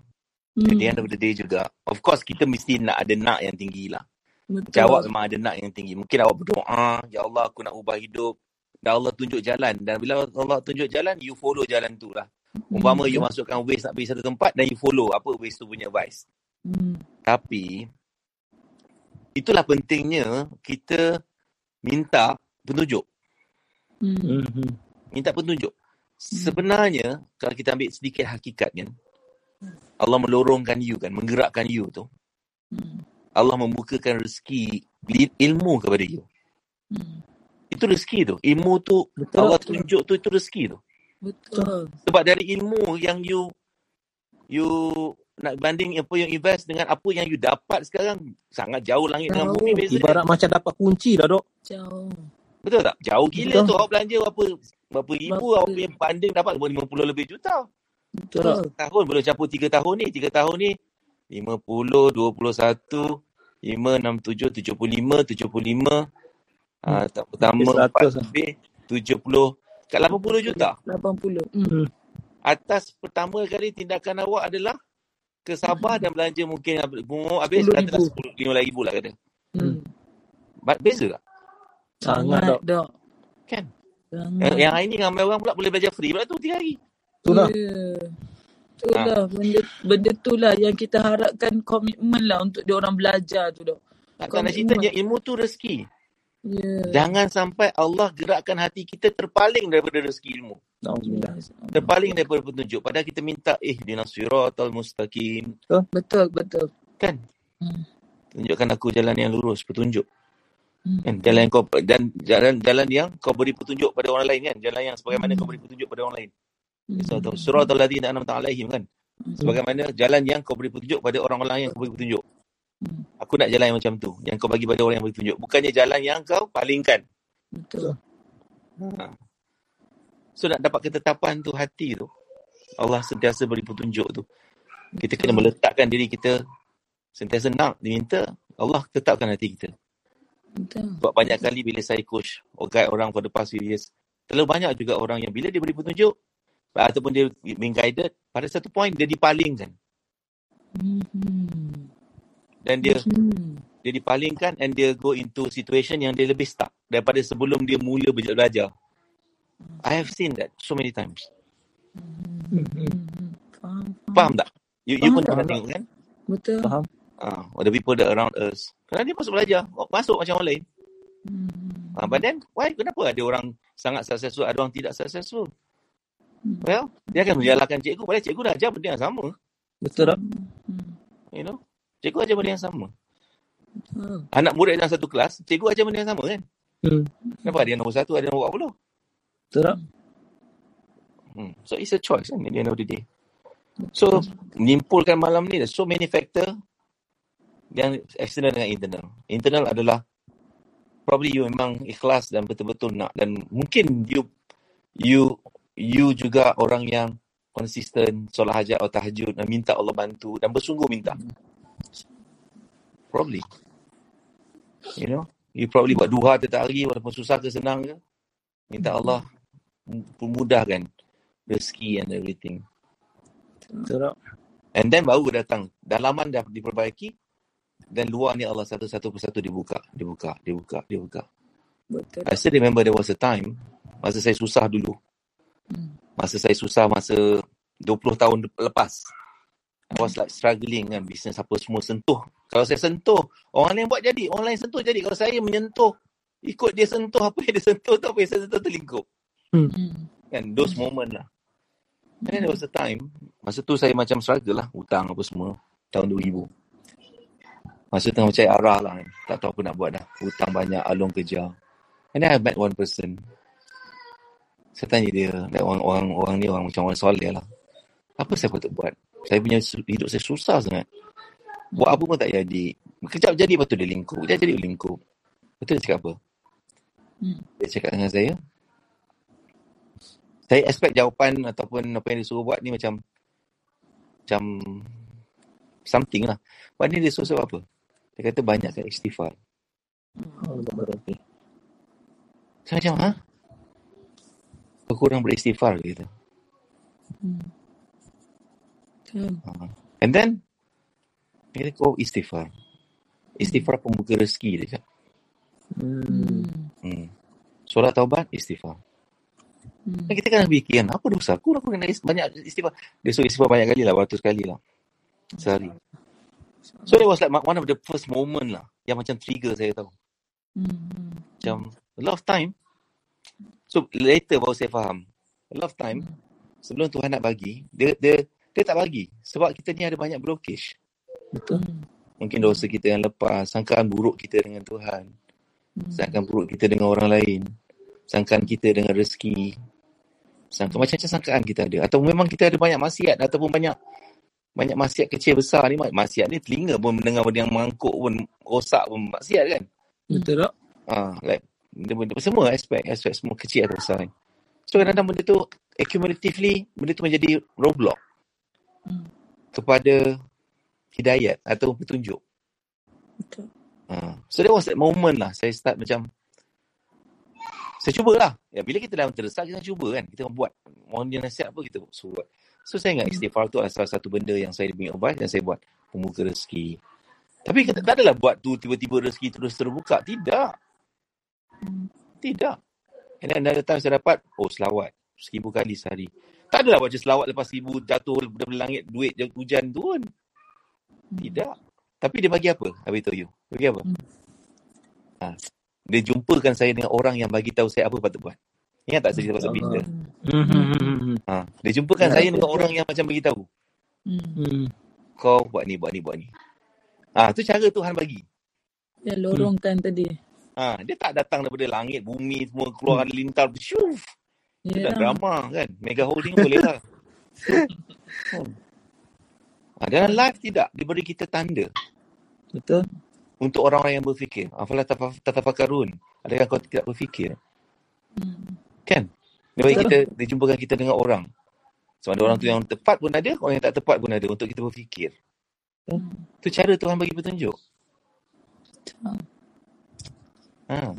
At the end Hmm. of the day juga. Of course kita mesti nak ada nak yang tinggi lah. Macam Betul. awak memang ada nak yang tinggi. Mungkin awak berdoa, Ya Allah aku nak ubah hidup. Dan Allah tunjuk jalan. Dan bila Allah tunjuk jalan, you follow jalan tu lah. Umpama you Hmm. masukkan waste nak pergi satu tempat dan you follow apa waste tu punya advice. Hmm. Tapi, itulah pentingnya kita minta petunjuk. Hmm. Minta petunjuk. Hmm. sebenarnya kalau kita ambil sedikit hakikatnya Allah melorongkan you kan menggerakkan you tu. Hmm. Allah membukakan rezeki ilmu kepada you. Hmm. Itu rezeki tu. Ilmu tu betul, Allah tunjuk tu itu rezeki tu. Betul. Sebab dari ilmu yang you you nak banding apa yang invest dengan apa yang you dapat sekarang sangat jauh langit jauh. dengan bumi biasanya. ibarat macam dapat kunci dah dok. Jauh. Betul tak? Jauh gila betul. tu awak belanja apa Berapa ribu Bapa. orang punya banding dapat 50 lebih juta. Betul. Tahun boleh capai 3 tahun ni. 3 tahun ni 50, 21, 5, 67, 75, 75. Ah, hmm. tak pertama 70 lah. kat 80 juta. 80. Hmm. hmm. Atas pertama kali tindakan awak adalah ke Sabah hmm. dan belanja mungkin bunga habis katalah 10 ribu lah kata. Hmm. Beza tak? Sangat, Sangat dok. Kan? Yang, yang hari ni ramai orang pula boleh belajar free pula tu 3 hari. Itulah. Ya. Itulah benda benda tu lah yang kita harapkan komitmen lah untuk dia orang belajar tu. Takkan nak cerita yang ilmu tu rezeki. Ya. Jangan sampai Allah gerakkan hati kita terpaling daripada rezeki ilmu. Alhamdulillah. Terpaling daripada petunjuk. Padahal kita minta eh dinas siratal mustaqim. Betul betul. Kan? Hmm. Tunjukkan aku jalan yang lurus, petunjuk. Hmm. Kan? Jalan yang kau dan jalan jalan yang kau beri petunjuk pada orang lain kan? Jalan yang sebagaimana kau beri petunjuk pada orang lain. So, Hmm. suratul ladzina an'amta alaihim kan? Sebagaimana jalan yang kau beri petunjuk pada orang lain yang kau beri petunjuk. Hmm. Aku nak jalan yang macam tu. Yang kau bagi pada orang yang beri petunjuk. Bukannya jalan yang kau palingkan. Betul. Ha. So nak dapat ketetapan tu hati tu. Allah sentiasa beri petunjuk tu. Kita kena meletakkan diri kita sentiasa nak diminta Allah tetapkan hati kita. Betul. Sebab banyak kali bila saya coach or guide orang for the past few years, terlalu banyak juga orang yang bila dia beri petunjuk ataupun dia being guided, pada satu point dia dipalingkan. Hmm. Dan dia Hmm. dia dipalingkan and dia go into situation yang dia lebih stuck daripada sebelum dia mula belajar. belajar. I have seen that so many times. Faham. Faham tak? You, you Faham pun tak? pernah tengok kan? Betul. Faham. Ah, uh, the people that around us. Kerana dia masuk belajar, masuk macam orang lain. Hmm. Ah, but then, why? Kenapa ada orang sangat successful, ada orang tidak successful? Hmm. Well, dia akan menyalahkan cikgu. Padahal cikgu dah ajar benda yang sama. Betul tak? You know? Cikgu ajar benda yang sama. Betul. Anak murid dalam satu kelas, cikgu ajar benda yang sama kan? Hmm. Kenapa ada yang nombor satu, ada yang nombor 40? Betul tak? Hmm. So, it's a choice kan, at the end of the day. So, menyimpulkan malam ni, there's so many factor yang external dengan internal. Internal adalah probably you memang ikhlas dan betul-betul nak dan mungkin you you you juga orang yang konsisten solat hajat atau tahajud dan minta Allah bantu dan bersungguh minta. Probably. You know, you probably buat duha tiap hari walaupun susah ke senang ke. Minta Allah memudahkan rezeki and everything. Betul? And then baru datang. Dalaman dah diperbaiki dan luar ni Allah satu-satu persatu dibuka, dibuka, dibuka, dibuka. Betul. I still remember there was a time masa saya susah dulu. Masa saya susah masa 20 tahun lepas. I was like struggling kan bisnes apa semua sentuh. Kalau saya sentuh, orang lain buat jadi, orang lain sentuh jadi. Kalau saya menyentuh, ikut dia sentuh apa yang dia sentuh tu apa yang saya sentuh terlingkup. Hmm. Kan those moment lah. And then there was a time, masa tu saya macam struggle lah, hutang apa semua, tahun 2000. Masa tengah mencari arah lah. Tak tahu apa nak buat dah. Hutang banyak, alung kerja. And then I met one person. Saya tanya dia, dan orang, orang, orang ni orang macam orang soleh lah. Apa saya patut buat? Saya punya hidup saya susah sangat. Buat apa pun tak jadi. Kejap jadi, lepas tu dia lingkup. Kejap jadi, lingkup. Betul dia cakap apa? Hmm. Dia cakap dengan saya, saya expect jawapan ataupun apa yang dia suruh buat ni macam macam something lah. Ni dia suruh saya buat apa? Dia kata banyakkan istighfar. Oh. Saya macam, ha? Kau kurang beristighfar ke kita? Hmm. Ha. And then, dia kata, kau istighfar. Istighfar pembuka rezeki dia cakap. Hmm. Hmm. Solat taubat, istighfar. Hmm. Dan kita kan fikir, apa dosa aku? Aku kena banyak istighfar. Dia suruh istighfar banyak kali lah, beratus kali lah. Sehari. So, that was like one of the first moment lah. Yang macam trigger saya tahu. Hmm. Macam, a lot of time. So, later baru saya faham. A lot of time, sebelum Tuhan nak bagi, dia dia dia tak bagi. Sebab kita ni ada banyak blockage. Betul. Mungkin dosa kita yang lepas, sangkaan buruk kita dengan Tuhan. Sangkaan buruk kita dengan orang lain. Sangkaan kita dengan rezeki. Sangka macam-macam sangkaan kita ada. Atau memang kita ada banyak maksiat ataupun banyak banyak maksiat kecil besar ni. Maksiat ni telinga pun mendengar benda yang mangkuk pun, rosak pun maksiat kan. Betul tak? Ah, like benda, benda, semua aspek, aspek semua kecil atau besar kan. So kadang-kadang benda tu accumulatively, benda tu menjadi roadblock kepada hidayat atau petunjuk. Betul. Ha. So that was that moment lah. Saya start macam, saya cubalah. Ya, bila kita dalam terdesak, kita cuba kan. Kita buat. Orang dia nasihat apa, kita suruh buat. So saya ingat istighfar tu adalah salah satu benda yang saya beri advice dan saya buat. Pembuka rezeki. Tapi kita tak adalah buat tu tiba-tiba rezeki terus terbuka. Tidak. Tidak. And then another time saya dapat, oh selawat. Seribu kali sehari. Tak adalah baca selawat lepas seribu jatuh dari langit duit hujan tu kan. Tidak. Tapi dia bagi apa? I will tell you. Bagi apa? Ha. Dia jumpakan saya dengan orang yang bagi tahu saya apa patut buat. Ingat tak cerita pasal Peter? Hmm. Ha. Dia jumpakan Ya, saya dengan orang yang macam bagi tahu. Hmm. Kau buat ni, buat ni, buat ni. Ah, tu cara Tuhan bagi. Dia lorongkan tadi. Ha, dia tak datang daripada langit, bumi semua keluar hmm. lintar. Syuf. Itu dah drama kan. Mega holding boleh lah. hmm. ha, dalam live tidak. Diberi kita tanda. Betul. Untuk orang-orang yang berfikir. Afalah tataf- tatafakarun. Adakah kau tidak berfikir? Kan? Dia bagi kita, dia jumpakan kita dengan orang. Sebab ada orang tu yang tepat pun ada, orang yang tak tepat pun ada untuk kita berfikir. Itu cara Tuhan bagi petunjuk. Ha.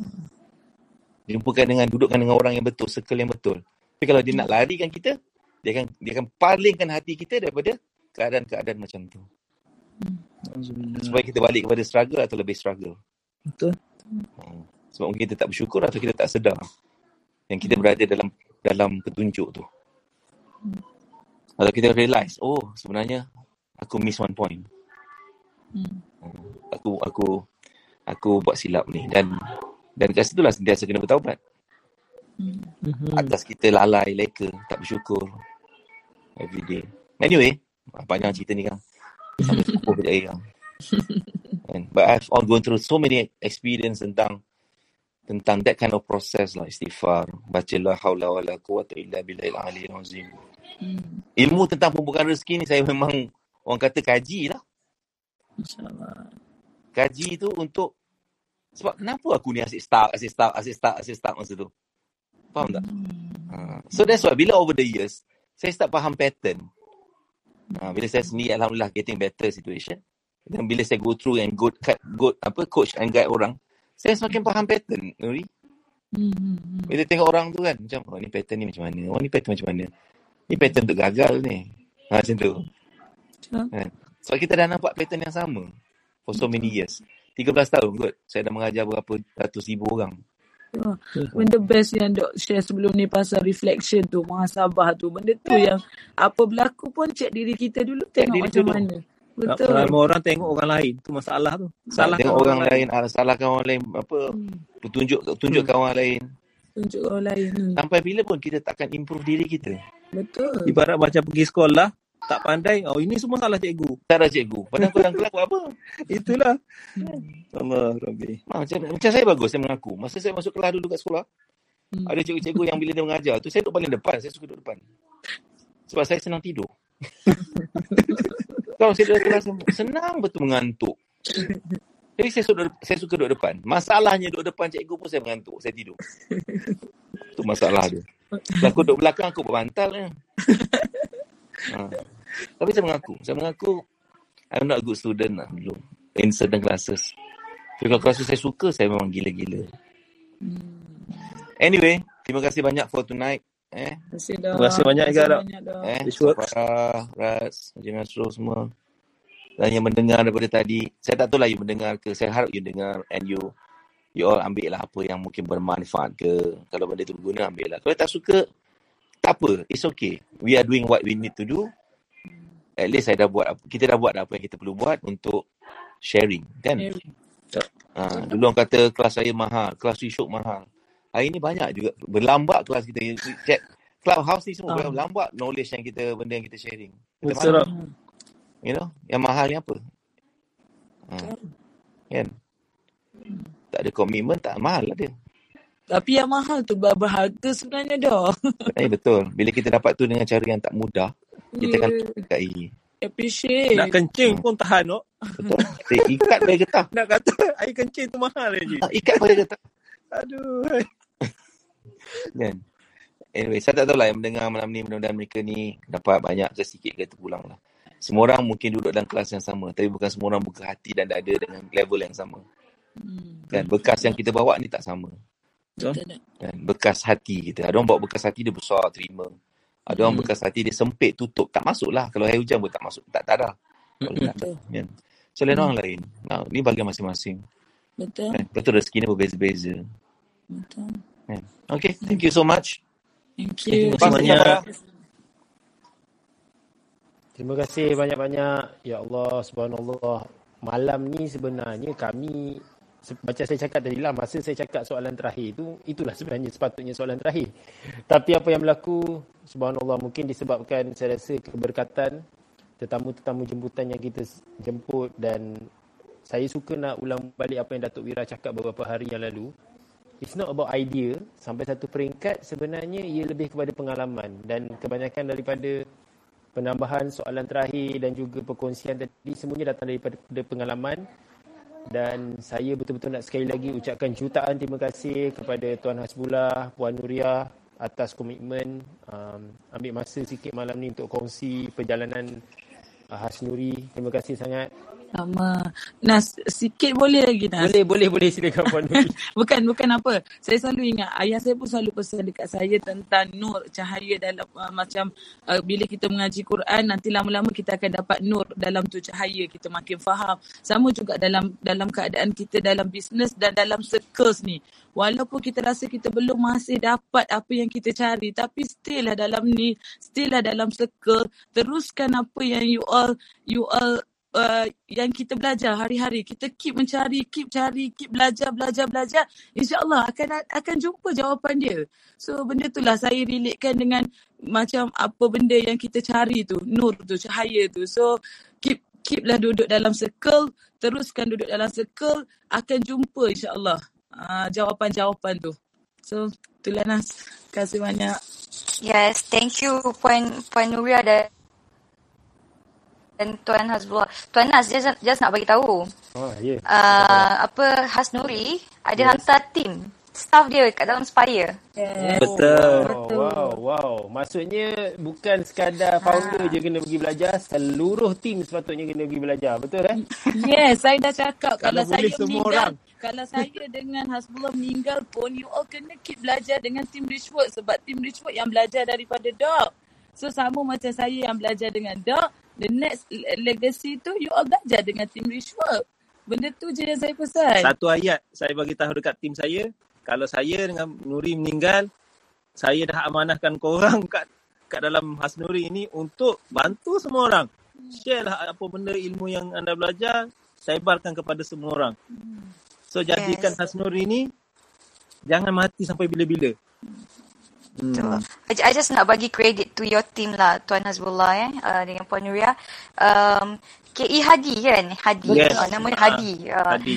Jumpakan dengan, dudukkan dengan orang yang betul, circle yang betul. Tapi kalau dia nak larikan kita, dia akan dia akan palingkan hati kita daripada keadaan-keadaan macam tu. Supaya kita balik kepada struggle atau lebih struggle. Betul. Hmm. Sebab mungkin kita tak bersyukur atau kita tak sedar yang kita berada dalam dalam petunjuk tu. Kalau kita realise, oh sebenarnya aku miss one point. Hmm. Aku aku aku buat silap ni dan dan kat situ lah sentiasa kena bertaubat. Hmm. Atas kita lalai, leka, tak bersyukur every day. Anyway, panjang cerita ni kan. Sampai cukup berjaya kan. But I've all gone through so many experience tentang tentang that kind of process lah istighfar. Baca la haula wala quwata illa billahil aliyyil azim. Hmm. Ilmu tentang pembukaan rezeki ni saya memang orang kata kaji lah. InsyaAllah. Kaji tu untuk sebab kenapa aku ni asyik start, asyik start, asyik start, asyik start masa tu. Faham tak? Ha. So that's why bila over the years, saya start faham pattern. Ha, bila saya sendiri Alhamdulillah getting better situation. Dan bila saya go through and good, good apa coach and guide orang, saya semakin faham pattern. Nuri. Hmm. hmm, hmm. Bila tengok orang tu kan, macam, oh ni pattern ni macam mana? Oh ni pattern macam mana? Ni pattern untuk gagal ni. Ha, macam tu. Kan? Sebab kita dah nampak pattern yang sama for so many years. 13 tahun kot. Saya dah mengajar berapa ratus ribu orang. Oh, benda best yang dok share sebelum ni pasal reflection tu, muhasabah tu. Benda tu yang apa berlaku pun cek diri kita dulu Cek tengok diri macam dulu. mana. Betul. ramai orang tengok orang lain. Tu masalah tu. Salah tengok orang lain, ah, salahkan orang lain, apa, Hmm. petunjuk tunjukkan orang lain. Tunjuk orang lain. Hmm. Sampai bila pun kita takkan improve diri kita. Betul. Ibarat macam pergi sekolah, tak pandai. Oh ini semua salah cikgu. Cara cikgu. Padahal kau dalam kelas buat apa? Itulah. Allah Rabbi. Ha, macam, macam saya bagus, saya mengaku. Masa saya masuk kelas dulu kat sekolah, Hmm. ada cikgu-cikgu yang bila dia mengajar tu, saya duduk paling depan. Saya suka duduk depan. Sebab saya senang tidur. Kalau saya duduk kelas, senang betul mengantuk. Jadi saya suka, saya suka duduk depan. Masalahnya duduk depan cikgu pun saya mengantuk. Saya tidur. Itu masalah dia. Kalau aku duduk belakang, aku berbantal je. ha. Tapi saya mengaku. Saya mengaku, I'm not a good student lah dulu. In certain classes. Tapi kalau kelas saya suka, saya memang gila-gila. Anyway, terima kasih banyak for tonight. Eh, Terima kasih dah. Terima kasih banyak juga, eh, This works. Farah, Raz, Haji Nasrul semua. Dan yang mendengar daripada tadi, saya tak tahu lah you mendengar ke, saya harap you dengar and you you all ambil lah apa yang mungkin bermanfaat ke. Kalau benda tu berguna, ambil lah. Kalau tak suka, tak apa. It's okay. We are doing what we need to do. At least saya dah buat, apa- kita dah buat apa yang kita perlu buat untuk sharing. Kan? Ha, dulu orang kata kelas saya mahal, kelas Syuk mahal. Hari ni banyak juga. Berlambat kelas kita. Check. Clubhouse ni semua Ah. berlambat knowledge yang kita, benda yang kita sharing. Kita Betul, mahal. Dok. You know, yang mahal ni apa? Ha. Kan? Tak ada komitmen, tak mahal lah dia. Tapi yang mahal tu ber- berharga sebenarnya dah. Eh, betul. Bila kita dapat tu dengan cara yang tak mudah, kita akan Yeah. hargai. Appreciate. Nak kencing pun tahan, Dok. Betul. Kita ikat pada getah. Nak kata air kencing tu mahal lagi. Ha, ikat pada getah. Aduh. Kan? Anyway, saya tak tahu lah yang mendengar malam ni, mudah-mudahan mereka ni dapat banyak ke sikit ke terpulang lah. Semua orang mungkin duduk dalam kelas yang sama, tapi bukan semua orang buka hati dan dada dengan level yang sama. Kan? Bekas yang kita bawa ni tak sama. Betul tak? Kan? Bekas hati kita. Ada orang bawa bekas hati dia besar, terima. Ada orang bekas hati dia sempit, tutup. Tak masuk lah. Kalau air hujan pun tak masuk. Tak, tak ada. Kalau ada. Kan? So, lain orang lain. Nah, ni bagian masing-masing. Betul. Kan? Betul rezeki ni berbeza-beza. Betul. Okay, thank you so much. Thank Terima you. kasih banyak. Terima kasih banyak-banyak. Ya Allah, subhanallah. Malam ni sebenarnya kami macam saya cakap tadi lah masa saya cakap soalan terakhir tu itulah sebenarnya sepatutnya soalan terakhir. Tapi apa yang berlaku subhanallah mungkin disebabkan saya rasa keberkatan tetamu-tetamu jemputan yang kita jemput dan saya suka nak ulang balik apa yang Datuk Wira cakap beberapa hari yang lalu. It's not about idea. Sampai satu peringkat sebenarnya ia lebih kepada pengalaman dan kebanyakan daripada penambahan soalan terakhir dan juga perkongsian tadi semuanya datang daripada pengalaman dan saya betul-betul nak sekali lagi ucapkan jutaan terima kasih kepada Tuan Hasbullah, Puan Nuria atas komitmen um, ambil masa sikit malam ni untuk kongsi perjalanan uh, Hasnuri. Terima kasih sangat. Sama. Nas, sikit boleh lagi Nas? Boleh, boleh, boleh silakan Puan Nuri. bukan, bukan apa. Saya selalu ingat, ayah saya pun selalu pesan dekat saya tentang nur, cahaya dalam uh, macam uh, bila kita mengaji Quran, nanti lama-lama kita akan dapat nur dalam tu cahaya, kita makin faham. Sama juga dalam dalam keadaan kita dalam bisnes dan dalam circles ni. Walaupun kita rasa kita belum masih dapat apa yang kita cari, tapi still lah dalam ni, still lah dalam circle, teruskan apa yang you all, you all uh, yang kita belajar hari-hari. Kita keep mencari keep cari keep belajar belajar belajar. Insyaallah akan akan jumpa jawapan dia. So benda itulah saya relatekan dengan macam apa benda yang kita cari tu. Nur tu cahaya tu. So keep keep lah duduk dalam circle. Teruskan duduk dalam circle. Akan jumpa insyaallah uh, jawapan-jawapan tu. So itulah Nas. Kasih banyak. Yes, thank you Puan Puan Nuria dan dan Tuan Hasbullah. Tuan Nas just, just nak bagi tahu. Oh, ya. Yeah. Uh, apa Hasnuri ada yes. hantar tim staff dia kat dalam Spire. yes. Betul. Wow, wow, wow. Maksudnya bukan sekadar founder je kena pergi belajar, seluruh tim sepatutnya kena pergi belajar. Betul eh? Yes, saya dah cakap kalau, Kalau saya boleh semua meninggal, orang. kalau saya dengan Hasbullah meninggal pun, you all kena keep belajar dengan tim Richwork sebab tim Richwork yang belajar daripada Doc. So sama macam saya yang belajar dengan Doc, the next le- legacy tu you all belajar dengan tim Richwork. Benda tu je yang saya pesan. Satu ayat saya bagi tahu dekat tim saya, kalau saya dengan Nuri meninggal, saya dah amanahkan korang kat kat dalam Hasnuri ini untuk bantu semua orang. Share lah apa benda ilmu yang anda belajar, sebarkan kepada semua orang. So jadikan Yes. Hasnuri ini jangan mati sampai bila-bila. Betul. I, I just nak bagi credit to your team lah Tuan Hasbullah eh uh, dengan Puan Nuria. Um, KE Hadi kan? Hadi. Yes. Uh, nama dia Ah, Hadi. Uh, Hadi.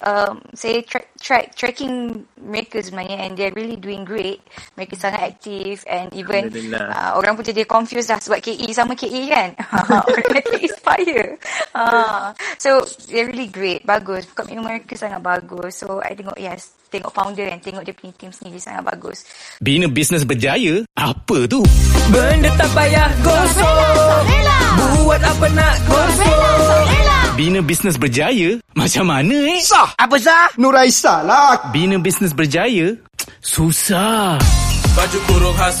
Um, saya tra- track tracking mereka sebenarnya and they're really doing great. Mereka sangat aktif and even uh, orang pun jadi confused lah sebab KE sama KE kan. orang KE Inspire. Uh, so they're really great. Bagus. Komitmen mereka sangat bagus. So I tengok yes, tengok founder and tengok dia punya team sendiri sangat bagus. Bina bisnes berjaya? Apa tu? Benda tak payah gosok Buat apa nak gosok Bina bisnes berjaya? Macam mana eh? Sah! Apa sah? Nuraisa lah. Bina bisnes berjaya? Susah. Baju kurung khas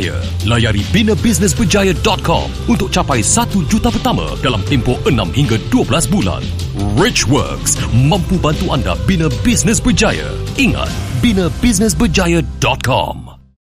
berjaya. Layari binabusinessberjaya.com untuk capai 1 juta pertama dalam tempoh 6 hingga 12 bulan. Richworks mampu bantu anda bina bisnes berjaya. Ingat, binabusinessberjaya.com.